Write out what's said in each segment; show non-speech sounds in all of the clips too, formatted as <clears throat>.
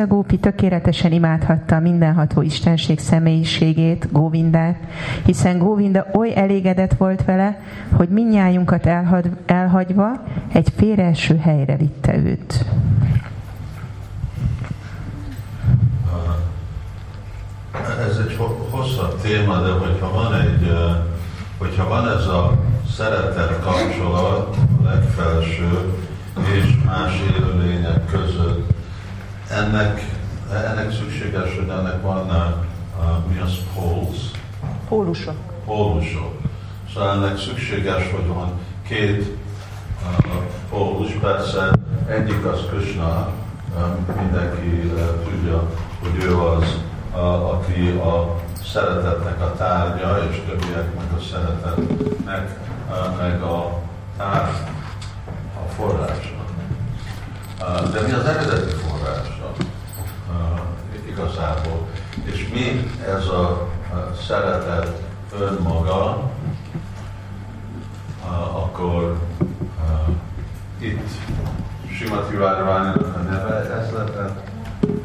a gópi tökéletesen imádhatta a mindenható istenség személyiségét, Góvindát, hiszen Góvinda oly elégedett volt vele, hogy minnyájunkat elhagy, elhagyva egy félreeső helyre vitte őt. Ez egy hosszabb téma, de hogyha van egy, hogyha van ez a szeretet kapcsolat, a legfelső és más élőlények között, ennek, ennek szükséges, hogy ennek van uh, mi az poles? Pólusok. Pólusok. Szóval ennek szükséges, hogy van két uh, pólus, persze egyik az Krishna, um, mindenki uh, tudja, hogy ő az, aki a szeretetnek a tárgya, és többiek meg a szeretetnek, meg a tárgy, a forrása. De mi az eredeti forrás? Igazából. És mi ez a, szeretet önmaga, akkor itt Simati Radharaninak a neve, ez lett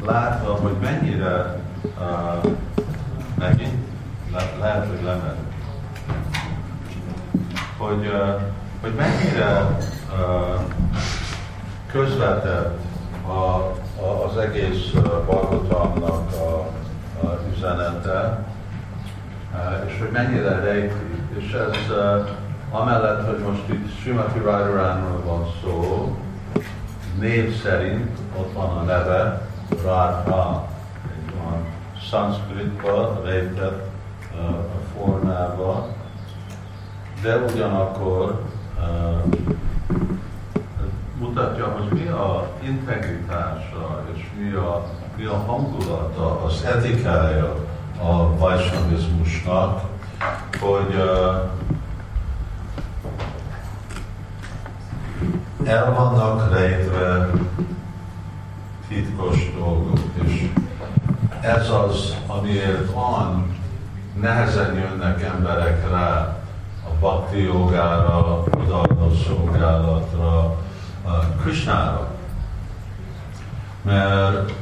látva, hogy mennyire uh, neki, le, lehet, hogy lemet, hogy, uh, hogy mennyire uh, közvetett a az egész Balgotamnak a, a üzenete, és hogy mennyire rejti. És ez amellett, hogy most itt Srimati Radharánról van szó, név szerint ott van a neve Radha, egy olyan szanszkritba rejtett formába, de ugyanakkor mutatja, hogy mi a integritása és mi a, mi a hangulata, az etikája a vajsnavizmusnak, hogy uh, el vannak rejtve titkos dolgok, és ez az, amiért van, nehezen jönnek emberek rá a bhakti jogára, a szolgálatra, Krishnára. Mert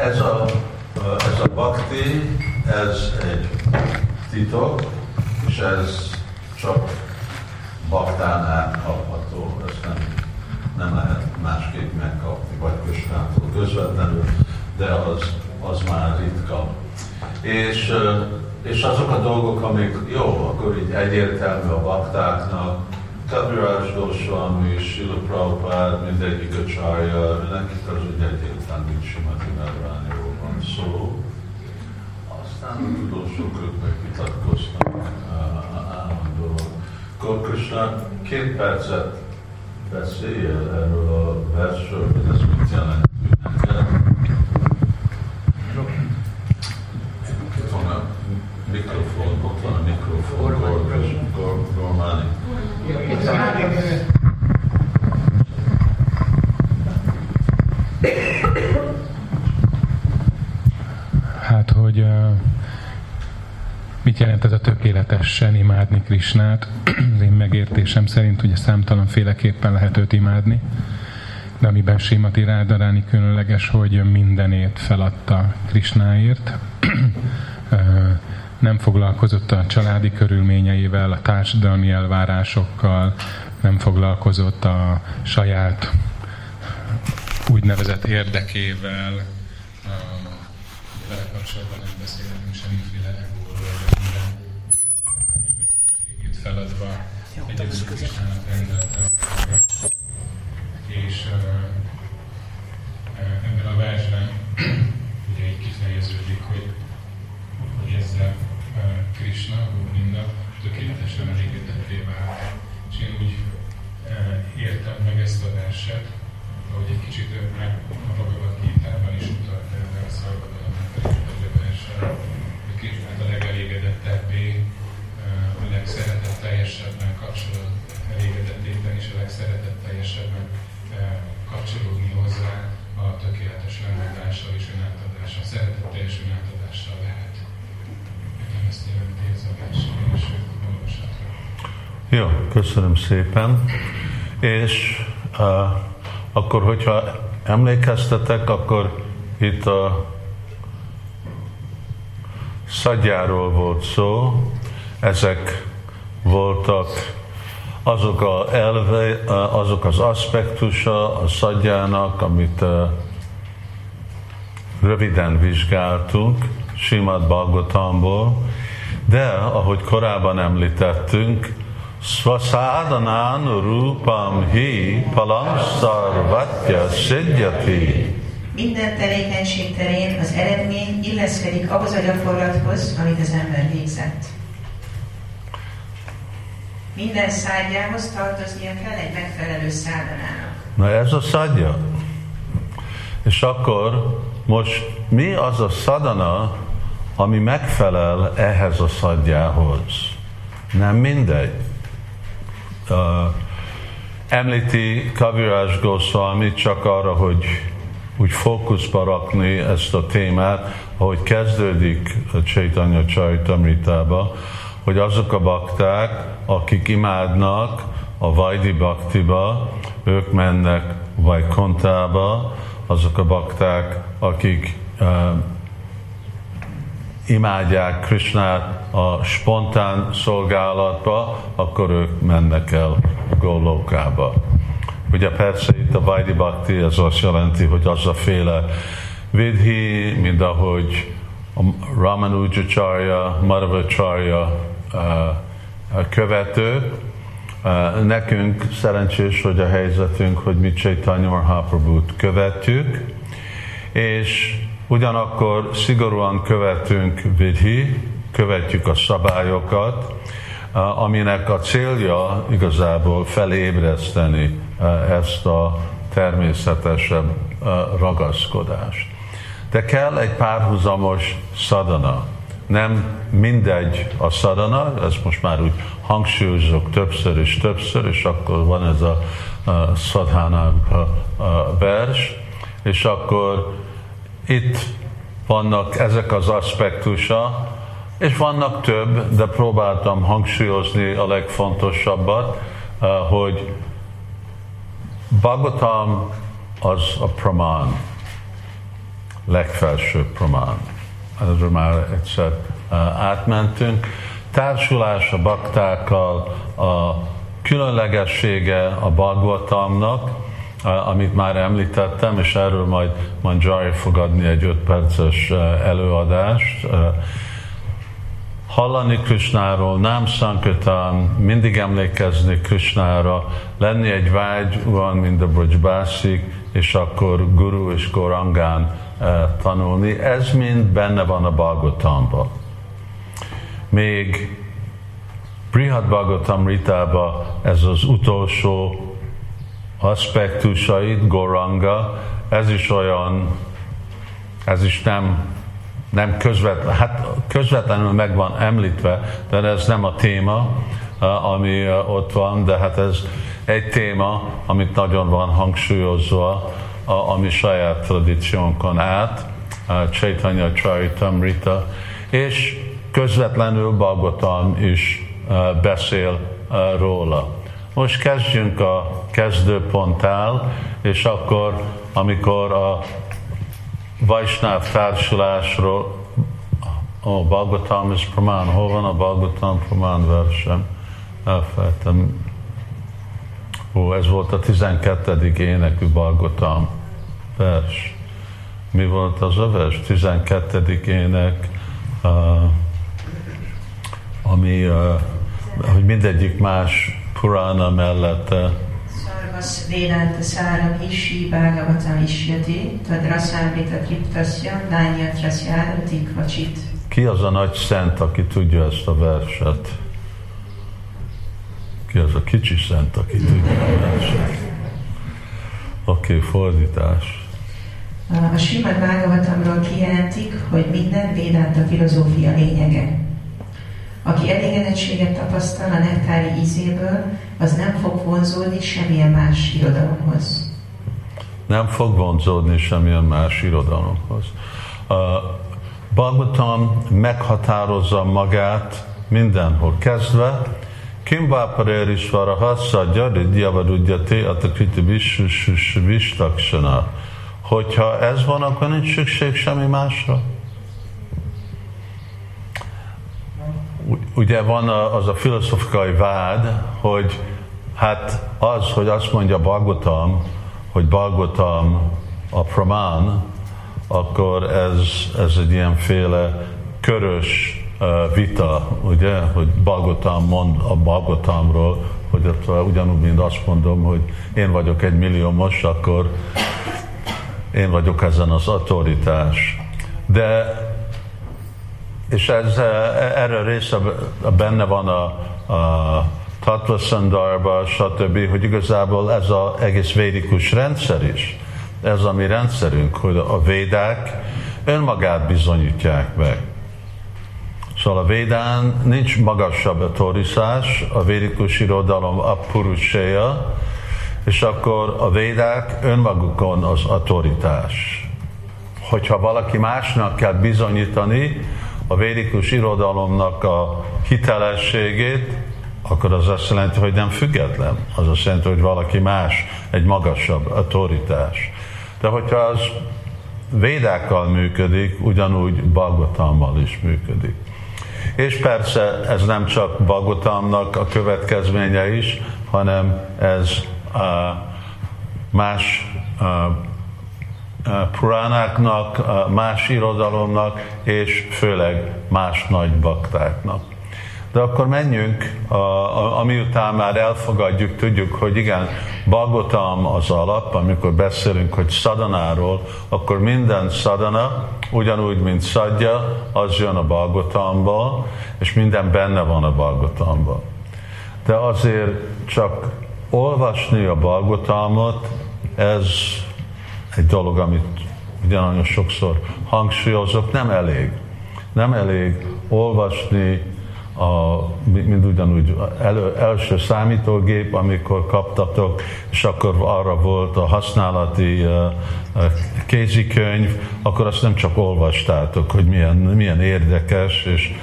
ez a, ez a bhakti, ez egy titok, és ez csak baktán kapható, ezt nem, nem lehet másképp megkapni, vagy Krishnától közvetlenül, de az, az már ritka. És, és azok a dolgok, amik jó, akkor így egyértelmű a baktáknak, Kaviraj Goswami, Sila Prabhupád, mindegyik a csárja, nekik az egy egyértelmű Simati Merványról van szó. Aztán a tudósok ők meg vitatkoznak állandóan. Akkor Krishna két percet beszél erről a versről, hogy ez mit jelent Itt van a mikrofon, ott van a mikrofon, Gormani. Hát, hogy uh, mit jelent ez a tökéletesen imádni Krisnát? Az én megértésem szerint ugye számtalanféleképpen lehet őt imádni, de amiben Simati Rádaráni különleges, hogy mindenét feladta Krisnáért. <clears throat> nem foglalkozott a családi körülményeivel, a társadalmi elvárásokkal, nem foglalkozott a saját úgynevezett érdekével, vele nem beszélhetünk semmiféle feladva egyedül Krisztának rendelte és uh, ebben a versben <clears throat> ugye így kifejeződik, hogy, hogy ezzel Krishna, Govinda tökéletesen elégedetté vált. És én úgy értem meg ezt a verset, ahogy egy kicsit már a Bhagavad Gita-ban is utalt erre a szabadalomnak a versen, hogy Krishnát a legelégedettebbé, a legszeretetteljesebben kapcsolat elégedettében és a legszeretetteljesebben kapcsolódni hozzá a tökéletes lemondással és önátadással, szeretetteljes önátadással lehet. Jó, köszönöm szépen. És uh, akkor, hogyha emlékeztetek, akkor itt a szagyáról volt szó, ezek voltak azok, a elve, azok az aspektusa a szagyának, amit röviden vizsgáltunk Simad Bhagavatamból, de ahogy korábban említettünk, Svasadhanán rupam hi palam sarvatya siddhyati. Minden tevékenység terén az eredmény illeszkedik ahhoz a gyakorlathoz, amit az ember végzett. Minden szádjához tartoznia kell egy megfelelő szádanának. Na ez a szádja. És akkor most mi az a szadana, ami megfelel ehhez a szadjához? Nem mindegy. Uh, említi Kavirás Goswami csak arra, hogy úgy fókuszba rakni ezt a témát, ahogy kezdődik a Chaitanya Charitamritába, hogy azok a bakták, akik imádnak a Vajdi Baktiba, ők mennek Vajkontába, azok a bakták, akik uh, imádják Krishnát a spontán szolgálatba, akkor ők mennek el Golókába. Ugye persze itt a Vajdi Bhakti, ez azt jelenti, hogy az a féle vidhi, mint ahogy a Ramanujacharya, Madhavacharya követő. Nekünk szerencsés, hogy a helyzetünk, hogy mi Chaitanya Mahaprabhu-t követjük, és ugyanakkor szigorúan követünk vidhi, követjük a szabályokat, aminek a célja igazából felébreszteni ezt a természetesebb ragaszkodást. De kell egy párhuzamos szadana. Nem mindegy a szadana, ezt most már úgy hangsúlyozok többször és többször, és akkor van ez a, a szadhának a, a vers, és akkor itt vannak ezek az aspektusa, és vannak több, de próbáltam hangsúlyozni a legfontosabbat, eh, hogy Bhagavatam az a pramán, legfelsőbb pramán. Ezről már egyszer eh, átmentünk. Társulás a baktákkal, a különlegessége a Bhagavatamnak, eh, amit már említettem, és erről majd Manjari fog adni egy 5 perces előadást, hallani Krishnáról, nem Sankatán, mindig emlékezni Krishnára, lenni egy vágy van, mint a Brajbásik, és akkor Guru és Gorangán eh, tanulni. Ez mind benne van a Bhagavatamban. Még Brihad Bhagavatam Ritába ez az utolsó aspektusait, Goranga, ez is olyan, ez is nem nem közvetlen, hát közvetlenül meg van említve, de ez nem a téma, ami ott van, de hát ez egy téma, amit nagyon van hangsúlyozva, ami saját tradíciónkon át, Chaitanya Charitamrita, és közvetlenül Bhagavatam is beszél róla. Most kezdjünk a kezdőponttál, és akkor, amikor a Vajsnáv társulásról, a oh, Bhagavatam és Pramán, hol van a Bhagavatam Pramán versem? Elfelejtem. Ó, ez volt a 12. énekű Bhagavatam vers. Mi volt az a vers? 12. ének, ami, hogy mindegyik más Purana mellette Sarvas Vedanta Sáram Ishi Bhagavatam Ishyati Tad Rasamrita Triptasya Nányatrasya Tikvacsit. Ki az a nagy szent, aki tudja ezt a verset? Ki az a kicsi szent, aki tudja a verset? Oké, okay, fordítás. A Srimad Bhagavatamról kijelentik, hogy minden Vedanta filozófia lényege. Aki elégedettséget tapasztal a nektári ízéből, az nem fog vonzódni semmilyen más irodalomhoz. Nem fog vonzódni semmilyen más irodalomhoz. Uh, Bhagavatam meghatározza magát mindenhol kezdve, Kim Váparér is Varaha Szadja Ridyavadudjati Atakriti Vistaksana. Hogyha ez van, akkor nincs szükség semmi másra. Ugye van az a filozofikai vád, hogy hát az, hogy azt mondja Bagotam, hogy Bagotam a Praman, akkor ez, ez egy ilyenféle körös vita, ugye, hogy Bagotam mond a Bagotamról, hogy ott ugyanúgy, mint azt mondom, hogy én vagyok egy milliómos, akkor én vagyok ezen az autoritás. De és ez, erre része benne van a, a Tattva Sandarba, stb., hogy igazából ez az egész védikus rendszer is, ez a mi rendszerünk, hogy a védák önmagát bizonyítják meg. Szóval a védán nincs magasabb a toriszás, a védikus irodalom a puruséja, és akkor a védák önmagukon az autoritás. Hogyha valaki másnak kell bizonyítani a védikus irodalomnak a hitelességét, akkor az azt jelenti, hogy nem független. Az azt jelenti, hogy valaki más, egy magasabb autoritás. De hogyha az védákkal működik, ugyanúgy Bagotammal is működik. És persze ez nem csak Bagotamnak a következménye is, hanem ez más puránáknak, más irodalomnak, és főleg más nagy baktáknak. De akkor menjünk, a, a, amiután már elfogadjuk, tudjuk, hogy igen, Bagotam az alap, amikor beszélünk, hogy szadanáról, akkor minden szadana, ugyanúgy, mint szadja, az jön a Bagotamból, és minden benne van a Bagotamból. De azért csak olvasni a Bagotamot, ez egy dolog, amit ugyanolyan sokszor hangsúlyozok, nem elég. Nem elég olvasni a, mind ugyanúgy elő, első számítógép, amikor kaptatok, és akkor arra volt a használati uh, kézikönyv, akkor azt nem csak olvastátok, hogy milyen, milyen érdekes, és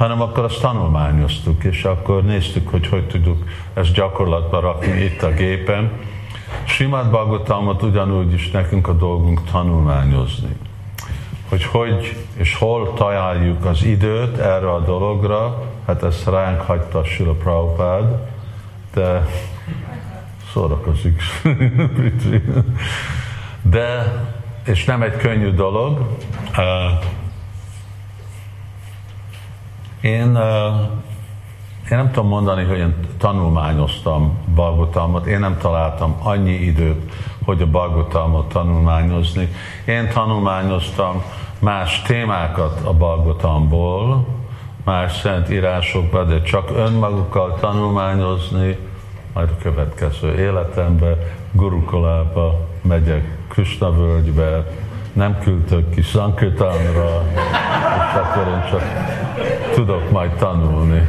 hanem akkor azt tanulmányoztuk, és akkor néztük, hogy hogy tudjuk ezt gyakorlatba rakni itt a gépen. Simát Bagotalmat ugyanúgy is nekünk a dolgunk tanulmányozni. Hogy hogy és hol találjuk az időt erre a dologra, hát ezt ránk hagyta Sila Prabhupád, de szórakozik. <laughs> de, és nem egy könnyű dolog. Én, én nem tudom mondani, hogy én tanulmányoztam Balgotalmat, én nem találtam annyi időt, hogy a Balgotalmat tanulmányozni. Én tanulmányoztam más témákat a Balgotamból, más szent írásokban, de csak önmagukkal tanulmányozni, majd a következő életemben Gurukolába megyek Krishna völgybe, nem küldtök ki Sankirtanra, és akkor én csak tudok majd tanulni.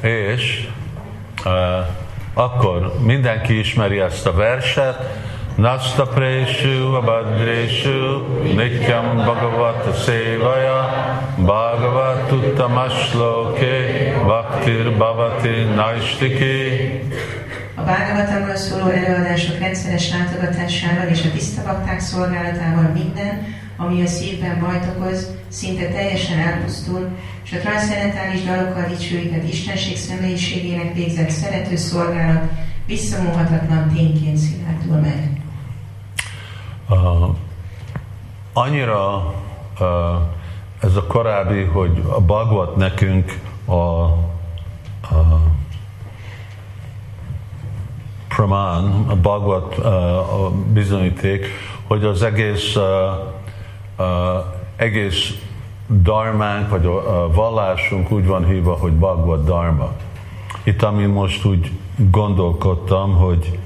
És uh, akkor mindenki ismeri ezt a verset, Nasta Preshu Abhadreshu Nityam Bhagavat Sevaya Bhagavat Uttamasloke Vaktir Bhavati Naistiki a Bhagavatamról szóló előadások rendszeres látogatásával és a tiszta szolgálatával minden, ami a szívben bajt okoz, szinte teljesen elpusztul, és a transzcendentális dalokkal dicsőített Istenség személyiségének végzett szerető szolgálat visszamóhatatlan tényként szilárdul meg. Uh, annyira uh, ez a korábbi, hogy a Bhagavat nekünk a, a Praman, a Bhagavat uh, bizonyíték, hogy az egész, uh, egész darmánk, vagy a, vallásunk úgy van hívva, hogy Bhagavad Dharma. Itt, amin most úgy gondolkodtam, hogy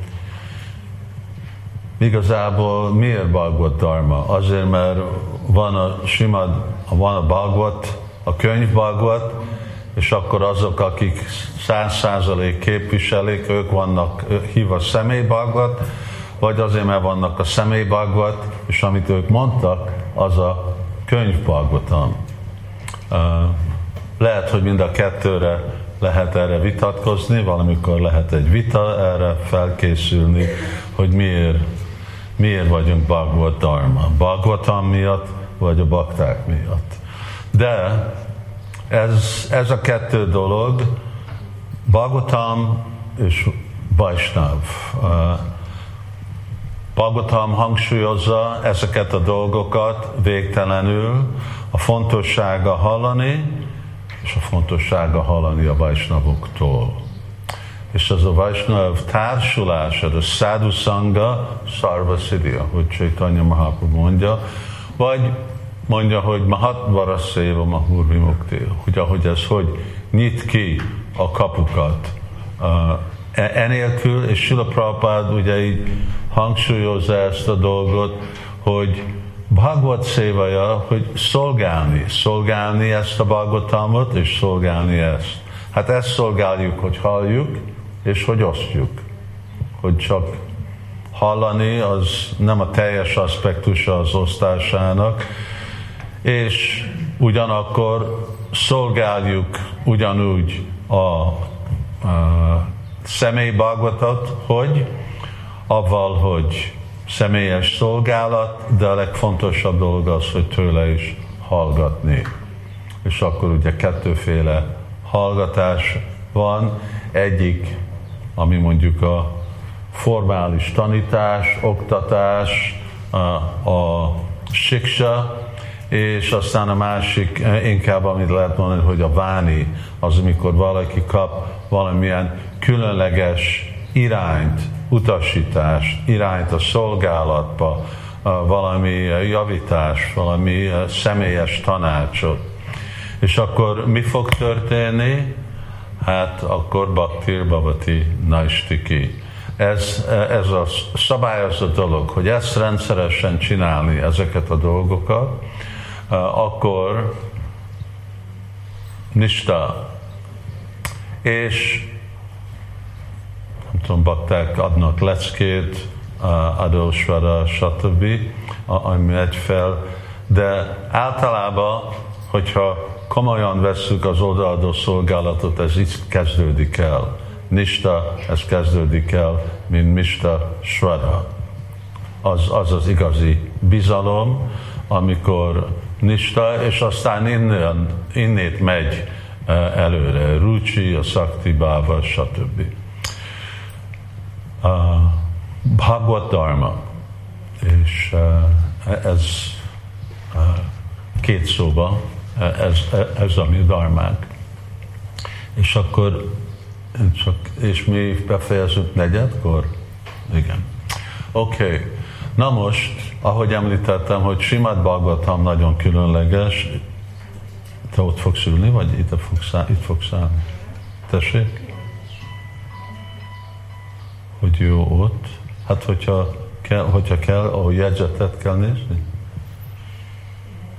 igazából miért Bhagavad Dharma? Azért, mert van a Simad, van a Bhagavad, a könyv Bhagavad, és akkor azok, akik száz százalék képviselik, ők vannak hívva személybagvat, vagy azért, mert vannak a személybagvat, és amit ők mondtak, az a könyvbagvatam. Lehet, hogy mind a kettőre lehet erre vitatkozni, valamikor lehet egy vita erre felkészülni, hogy miért, miért vagyunk Bhagavad Dharma. Bhagavatam miatt, vagy a bakták miatt. De ez, ez a kettő dolog, Bhagavatam és Vaishnav. Bhagavatam hangsúlyozza ezeket a dolgokat végtelenül, a fontossága hallani, és a fontossága hallani a Vaisnavoktól. És az a Vaisnav társulás, az a Sadhu Sangha Sarva Siddhya, hogy Chaitanya Mahaprabhu mondja, vagy mondja, hogy Mahat Varaszéva Mahur Vimukti, hogy ahogy ez hogy nyit ki a kapukat. Uh, enélkül, és Sila Prabhupád ugye így hangsúlyozza ezt a dolgot, hogy Bhagavad szévaja, hogy szolgálni, szolgálni ezt a Bhagavatamot, és szolgálni ezt. Hát ezt szolgáljuk, hogy halljuk, és hogy osztjuk. Hogy csak hallani, az nem a teljes aspektusa az osztásának, és ugyanakkor szolgáljuk ugyanúgy a, a személy Bhagavatot, hogy avval, hogy személyes szolgálat, de a legfontosabb dolog az, hogy tőle is hallgatni. És akkor ugye kettőféle hallgatás van. Egyik, ami mondjuk a formális tanítás, oktatás, a, a siksa, és aztán a másik, inkább amit lehet mondani, hogy a váni, az, amikor valaki kap valamilyen különleges irányt, utasítást, irányt a szolgálatba, valami javítás, valami személyes tanácsot. És akkor mi fog történni? Hát akkor Bhaktir Bhavati Naistiki. Ez, ez a szabályozott dolog, hogy ezt rendszeresen csinálni, ezeket a dolgokat, akkor Nista. És tudom, bakták adnak leckét, adósvara, stb., ami megy fel, de általában, hogyha komolyan vesszük az odaadó szolgálatot, ez itt kezdődik el. Nista, ez kezdődik el, mint Mista Svara. Az, az az igazi bizalom, amikor Nista, és aztán innen, innét megy előre, Rucsi, a Sakti Bhava, stb a Bhagavad Dharma, és uh, ez uh, két szóba, ez, ez a mi dharmánk. És akkor csak, és mi befejezünk negyedkor? Igen. Oké. Okay. Na most, ahogy említettem, hogy Simát Bhagavatam nagyon különleges, te ott fogsz ülni, vagy itt fogsz, itt fogsz állni? Tessék? Hogy jó ott. Hát, hogyha kell, hogyha kell, ahol jegyzetet kell nézni.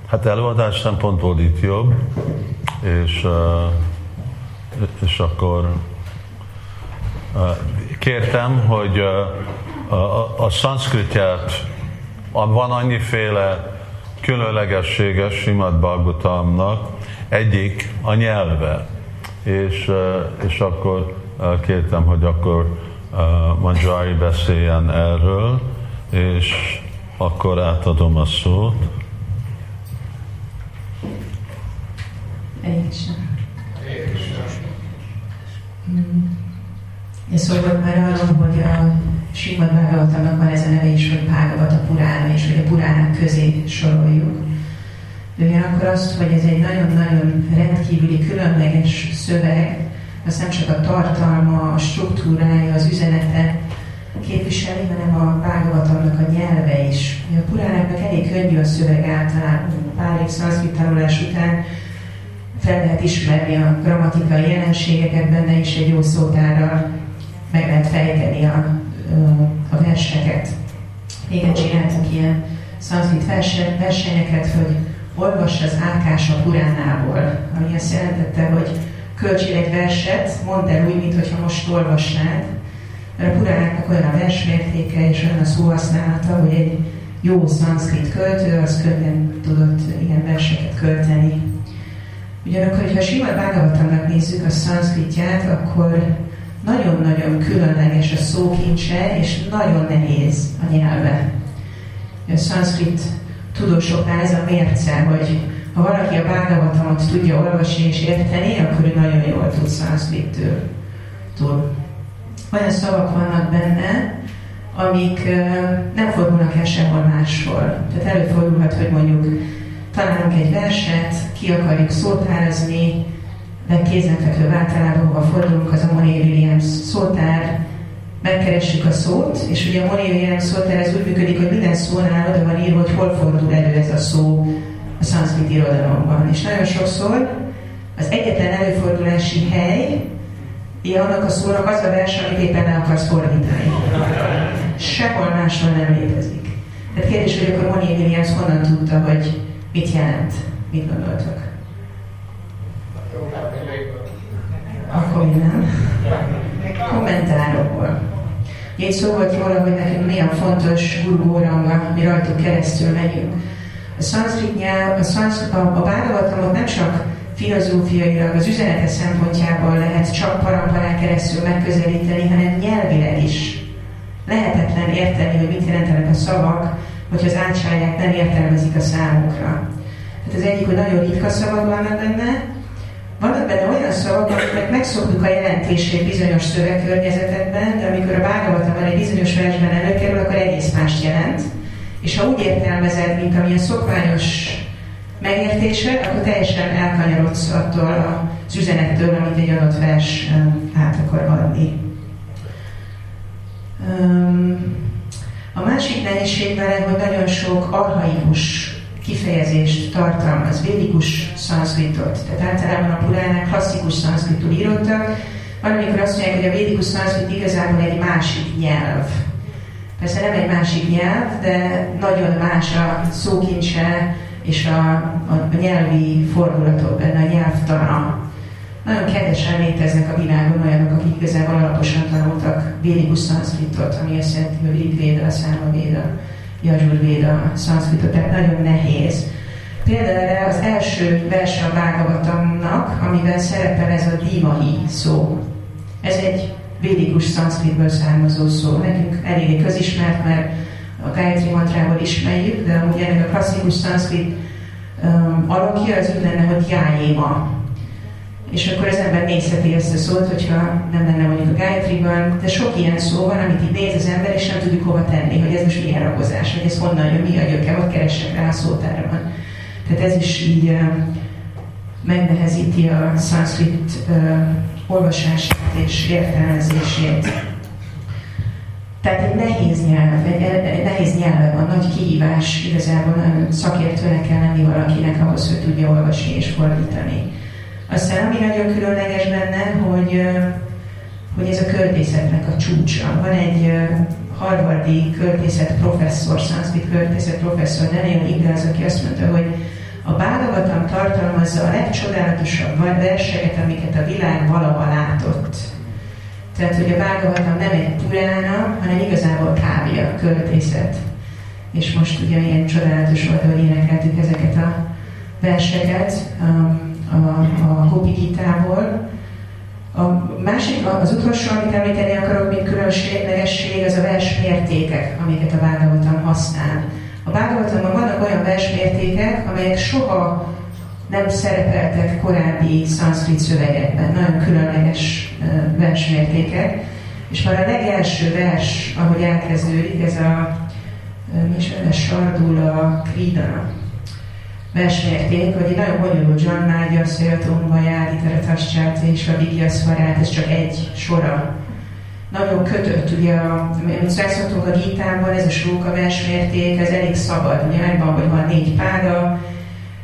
Hát előadás szempontból itt jobb, és, és akkor kértem, hogy a, a, a szanszkritját van annyiféle különlegessége Simad Bhagavatamnak, egyik a nyelve, és, és akkor kértem, hogy akkor Manjari beszéljen erről, és akkor átadom a szót. Ja, szóval már arról, hogy a Simad Bhagavatamnak van ez a neve is, hogy a Purána, és hogy a Puránák közé soroljuk. De ugyanakkor azt, hogy ez egy nagyon-nagyon rendkívüli, különleges szöveg, az nem csak a tartalma, a struktúrája, az üzenete képviseli, hanem a Bhagavatamnak a nyelve is. A Puránáknak elég könnyű a szöveg általán, pár év szanszkrit tanulás után fel lehet ismerni a grammatikai jelenségeket benne, is egy jó szótárral meg lehet fejteni a, a verseket. Régen csináltak ilyen szanszkrit versenyeket, hogy olvass az Ákás a Puránából, ami azt jelentette, hogy költsél egy verset, mondd el úgy, mintha most olvasnád, mert a Puránáknak olyan a versmértéke és olyan a szóhasználata, hogy egy jó szanszkrit költő, az könnyen tudott ilyen verseket költeni. Ugyanakkor, ha sima Bhagavatamnak nézzük a szanszkritját, akkor nagyon-nagyon különleges a szókincse, és nagyon nehéz a nyelve. A szanszkrit tudósoknál ez a mérce, hogy ha valaki a Bhagavatamot tudja olvasni és érteni, akkor ő nagyon jól tud szanszkrittől. Olyan szavak vannak benne, amik nem fordulnak el sehol máshol. Tehát előfordulhat, hogy mondjuk találunk egy verset, ki akarjuk szótárazni, de kézenfekvő általában, hova fordulunk, az a Moné Williams szótár, megkeressük a szót, és ugye a Moné Williams szótár ez úgy működik, hogy minden szónál oda van írva, hogy hol fordul elő ez a szó a szanszkrit irodalomban. És nagyon sokszor az egyetlen előfordulási hely, annak a szónak az a vers, amit éppen el akarsz fordítani. Sehol máshol nem létezik. Tehát kérdés, hogy akkor Moni Williams honnan tudta, hogy mit jelent, mit gondoltak? Akkor nem? Kommentárokból. Így szó volt róla, hogy nekünk milyen fontos gurgóranga, mi rajtuk keresztül megyünk. A szanszkrit nyelv, a, szanszkrit, a, a bágavatamot nem csak filozófiailag, az üzenete szempontjából lehet csak paramparán keresztül megközelíteni, hanem nyelvileg is lehetetlen érteni, hogy mit jelentenek a szavak, hogyha az átsáják nem értelmezik a számukra. Tehát az egyik, hogy nagyon ritka szavak vannak benne, vannak benne olyan szavak, amiknek megszoktuk a jelentését bizonyos szövegkörnyezetekben, de amikor a Bhagavatam egy bizonyos versben előkerül, akkor egész mást jelent. És ha úgy értelmezed, mint amilyen szokványos megértése, akkor teljesen elkanyarodsz attól az üzenettől, amit egy adott vers át akar adni. A másik nehézség vele, hogy nagyon sok arhaikus kifejezést tartalmaz, védikus szanszkritot. Tehát általában a puránák klasszikus szanszkritul írottak. Van, amikor azt mondják, hogy a védikus szanszkrit igazából egy másik nyelv. Persze nem egy másik nyelv, de nagyon más a szókincse és a, a, a nyelvi fordulatok benne, a nyelvtana. Nagyon kevesen léteznek a világon olyanok, akik igazából alaposan tanultak védikus szanszkritot, ami azt jelenti, hogy Rigvéda, Számavéda, Véda, szanszkritot, tehát nagyon nehéz. Például az első verse a Bhagavatamnak, amiben szerepel ez a divahi szó. Ez egy védikus szanszkritből származó szó. Nekünk eléggé közismert, mert a Gayatri mantrából ismerjük, de amúgy ennek a klasszikus szanszkrit um, alakja az úgy lenne, hogy jájéma. És akkor az ember nézheti ezt a szót, hogyha nem lenne mondjuk a Gayatri-ban, de sok ilyen szó van, amit így néz az ember, és nem tudjuk hova tenni, hogy ez most milyen rakozás, hogy ez honnan jön, mi a gyöke, ott keressek rá a szótárban. Tehát ez is így uh, megnehezíti a szanszkrit olvasását és értelmezését. Tehát egy nehéz nyelv, egy, egy nehéz nyelv van, nagy kihívás, igazából nagyon szakértőnek kell lenni valakinek ahhoz, hogy tudja olvasni és fordítani. Aztán ami nagyon különleges benne, hogy, hogy ez a költészetnek a csúcsa. Van egy harvardi költészet professzor, szanszkrit költészet professzor, Daniel Igaz, aki azt mondta, hogy a Bhagavatam tartalmazza a legcsodálatosabb verseket, amiket a világ valaha látott. Tehát, hogy a Bhagavatam nem egy purána, hanem igazából kávia, költészet. És most ugye ilyen csodálatos volt, hogy énekeltük ezeket a verseket. Um, a, a Gopigitából. A másik, az utolsó, amit említeni akarok, mint különlegesség, az a versmértékek, amiket a Bhagavatam használ. A Bhagavatamban vannak olyan versmértékek, amelyek soha nem szerepeltek korábbi szanszkrit szövegekben, nagyon különleges versmértékek. És már a legelső vers, ahogy elkezdődik, ez a mi is ez Sardula Kridana, versmérték, hogy egy nagyon bonyolult John Nágya, Széltum, Vajár, Iteretascsát és a Vigyaszvarát, ez csak egy sora. Nagyon kötött, ugye, amit megszoktunk a gitárban, ez a slóka versmérték, ez elég szabad, ebben, hogy van négy páda,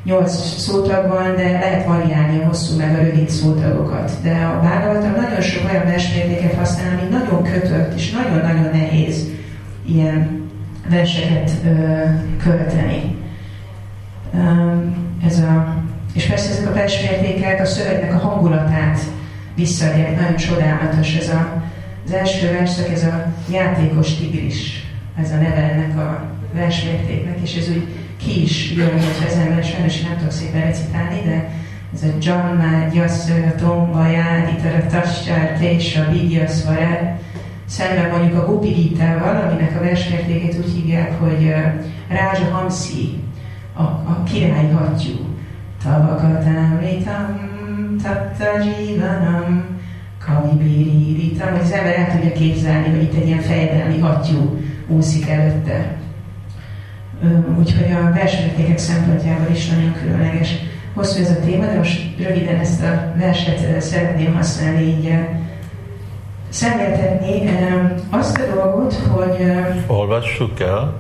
nyolc szótag de lehet variálni a hosszú meg a rövid szótagokat. De a Bhagavatam nagyon sok olyan versmértéket használ, ami nagyon kötött, és nagyon-nagyon nehéz ilyen verseket ö, költeni ez a, és persze ezek a versmértékek a szövegnek a hangulatát visszaadják, nagyon csodálatos ez a, az első verszak, ez a játékos tigris, ez a neve ennek a versmértéknek, és ez úgy ki is jön, hogy az ember sajnos nem tudok szépen recitálni, de ez a Janma Gyasza Tomba Jáditara Tassár Tésra Vigyaszvare, szemben mondjuk a Gopigitával, aminek a versmértékét úgy hívják, hogy Rázsa Hamsi, a, a királyi hattyú. Tavakatam ritam, tatta jivanam, kamibiriritam, hogy az ember el tudja képzelni, hogy itt egy ilyen fejedelmi hattyú úszik előtte. Úgyhogy a versmértékek szempontjából is nagyon különleges. Hosszú ez a téma, de most röviden ezt a verset szeretném használni így szemléltetni azt a dolgot, hogy... Olvassuk el.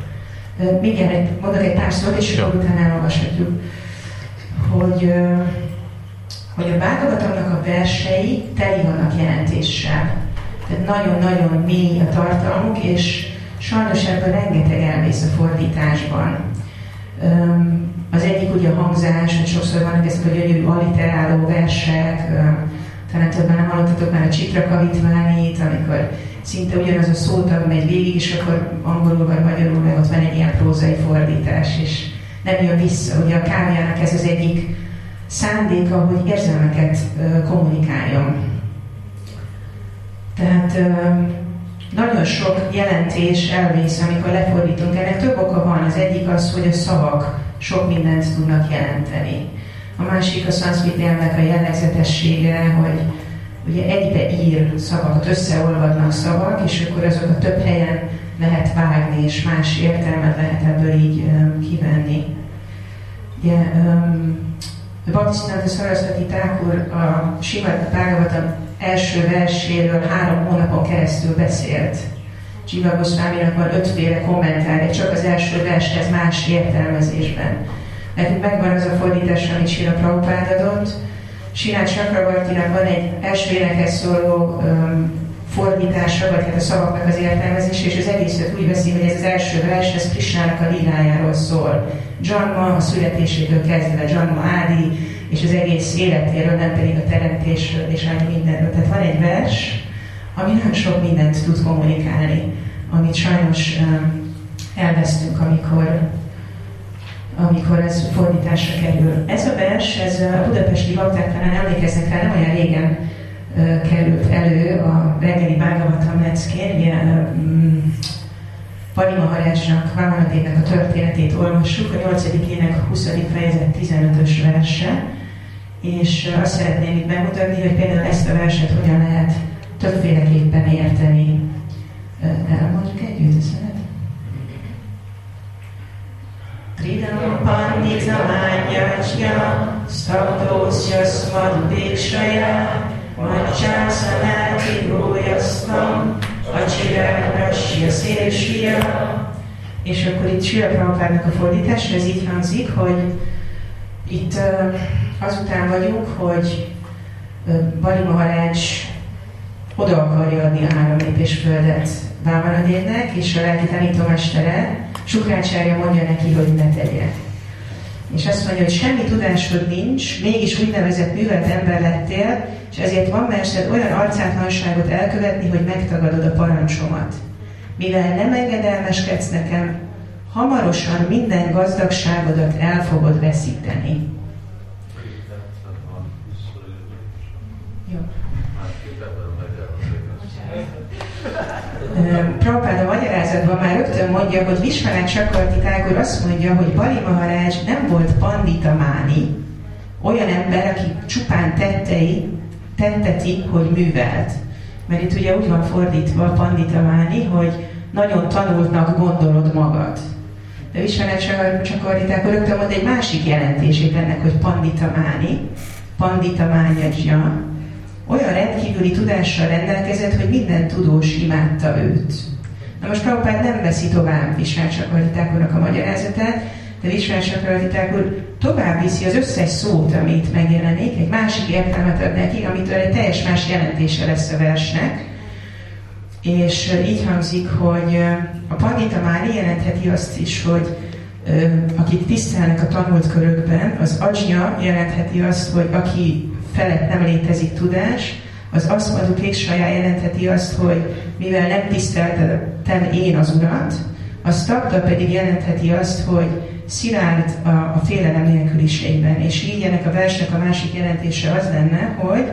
Mindjárt mondok egy pár szót, és akkor utána elolvashatjuk. Hogy, hogy a Bhagavatamnak a versei teli vannak jelentéssel. Tehát nagyon-nagyon mély a tartalmuk, és sajnos ebből rengeteg elvész a fordításban. Az egyik ugye a hangzás, hogy sokszor vannak ezek a gyönyörű aliteráló versek, talán többen nem hallottatok már a Csitra Kavitványit, amikor szinte ugyanaz a szótag megy végig, és akkor angolul vagy magyarul meg ott van egy ilyen prózai fordítás, és nem jön vissza. Ugye a kávéjának ez az egyik szándéka, hogy érzelmeket kommunikáljon. Tehát nagyon sok jelentés elvész, amikor lefordítunk. Ennek több oka van. Az egyik az, hogy a szavak sok mindent tudnak jelenteni. A másik a szanszkrit nyelvnek a jellegzetessége, hogy ugye egybe ír szavakat, összeolvadnak szavak, és akkor azokat több helyen lehet vágni, és más értelmet lehet ebből így kivenni. Ugye, Baptisztánta Szaraszvati Tákur a Simad Bhagavatam első verséről három hónapon keresztül beszélt. Csiva Goszváminak van ötféle kommentárja, csak az első vershez más értelmezésben. Nekünk megvan az a fordítás, amit Sira Prabhupád adott. Sinát Sakravartinak van egy első énekes szóló fordítása, vagy hát a szavaknak az értelmezése, és az egészet úgy veszi, hogy ez az első vers, ez Krisnának a lilájáról szól. Janma a születésétől kezdve, Janma Ádi, és az egész életéről, nem pedig a teremtésről és annyi mindenről. Tehát van egy vers, ami nagyon sok mindent tud kommunikálni, amit sajnos elvesztünk, amikor amikor ez fordításra kerül. Ez a vers, ez a budapesti bakták emlékeznek rá, nem olyan régen került elő a reggeli Bhagavatam leckén, ugye Pali Maharajsnak, Vamanadévnek a történetét olvassuk, a 8. ének 20. fejezet 15-ös verse, és azt szeretném itt bemutatni, hogy például ezt a verset hogyan lehet többféleképpen érteni. Elmondjuk együtt, ezt Tridam panditamagyajya, stapdosya smadupéksaya, macsászanálti gólyasztam, acsirágrasya szélsia. És akkor itt Sila Prabhupádnak a fordítás, ez így hangzik, hogy itt azután vagyunk, hogy Bali Maharaj oda akarja adni a három lépés földet Vámanadévnek, és a lelki tanítómestere Sukrácsárja mondja neki, hogy ne tegye. És azt mondja, hogy semmi tudásod nincs, mégis úgynevezett művelt ember lettél, és ezért van mersed olyan arcátlanságot elkövetni, hogy megtagadod a parancsomat. Mivel nem engedelmeskedsz nekem, hamarosan minden gazdagságodat el fogod veszíteni. Jó. Prabhupád a magyarázatban már rögtön mondja, hogy Visvanát Sakarti Tágor azt mondja, hogy Bali Maharaj nem volt pandita máni, olyan ember, aki csupán tettei, tetteti, hogy művelt. Mert itt ugye úgy van fordítva a pandita máni, hogy nagyon tanultnak gondolod magad. De Visvanát Sakarti Tágor rögtön mond egy másik jelentését ennek, hogy pandita máni, pandita mányadzsa, olyan rendkívüli tudással rendelkezett, hogy minden tudós imádta őt. Na most Prabhupád nem veszi tovább Visvácsakarditákornak a magyarázatát, de Visvácsakarditákor tovább viszi az összes szót, amit megjelenik, egy másik értelmet ad neki, amitől egy teljes más jelentése lesz a versnek. És így hangzik, hogy a Pandita már jelentheti azt is, hogy akik tisztelnek a tanult körökben, az ajna jelentheti azt, hogy aki felett nem létezik tudás, az mondjuk saját jelentheti azt, hogy mivel nem tiszteltem én az Urat, a A stabda pedig jelentheti azt, hogy szilárd a, a félelem nélküliségben. És így ennek a versnek a másik jelentése az lenne, hogy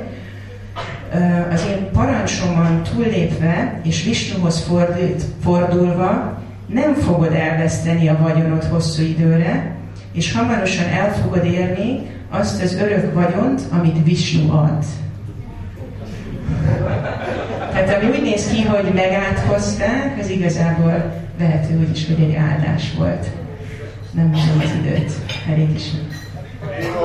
az én parancsomon túllépve és fordult, fordulva nem fogod elveszteni a vagyonot hosszú időre, és hamarosan el fogod érni azt az örök vagyont, amit Visnu ad. Tehát ami úgy néz ki, hogy megáthozták, az igazából lehető úgy is, hogy egy áldás volt. Nem tudom az időt, elég is. Jó,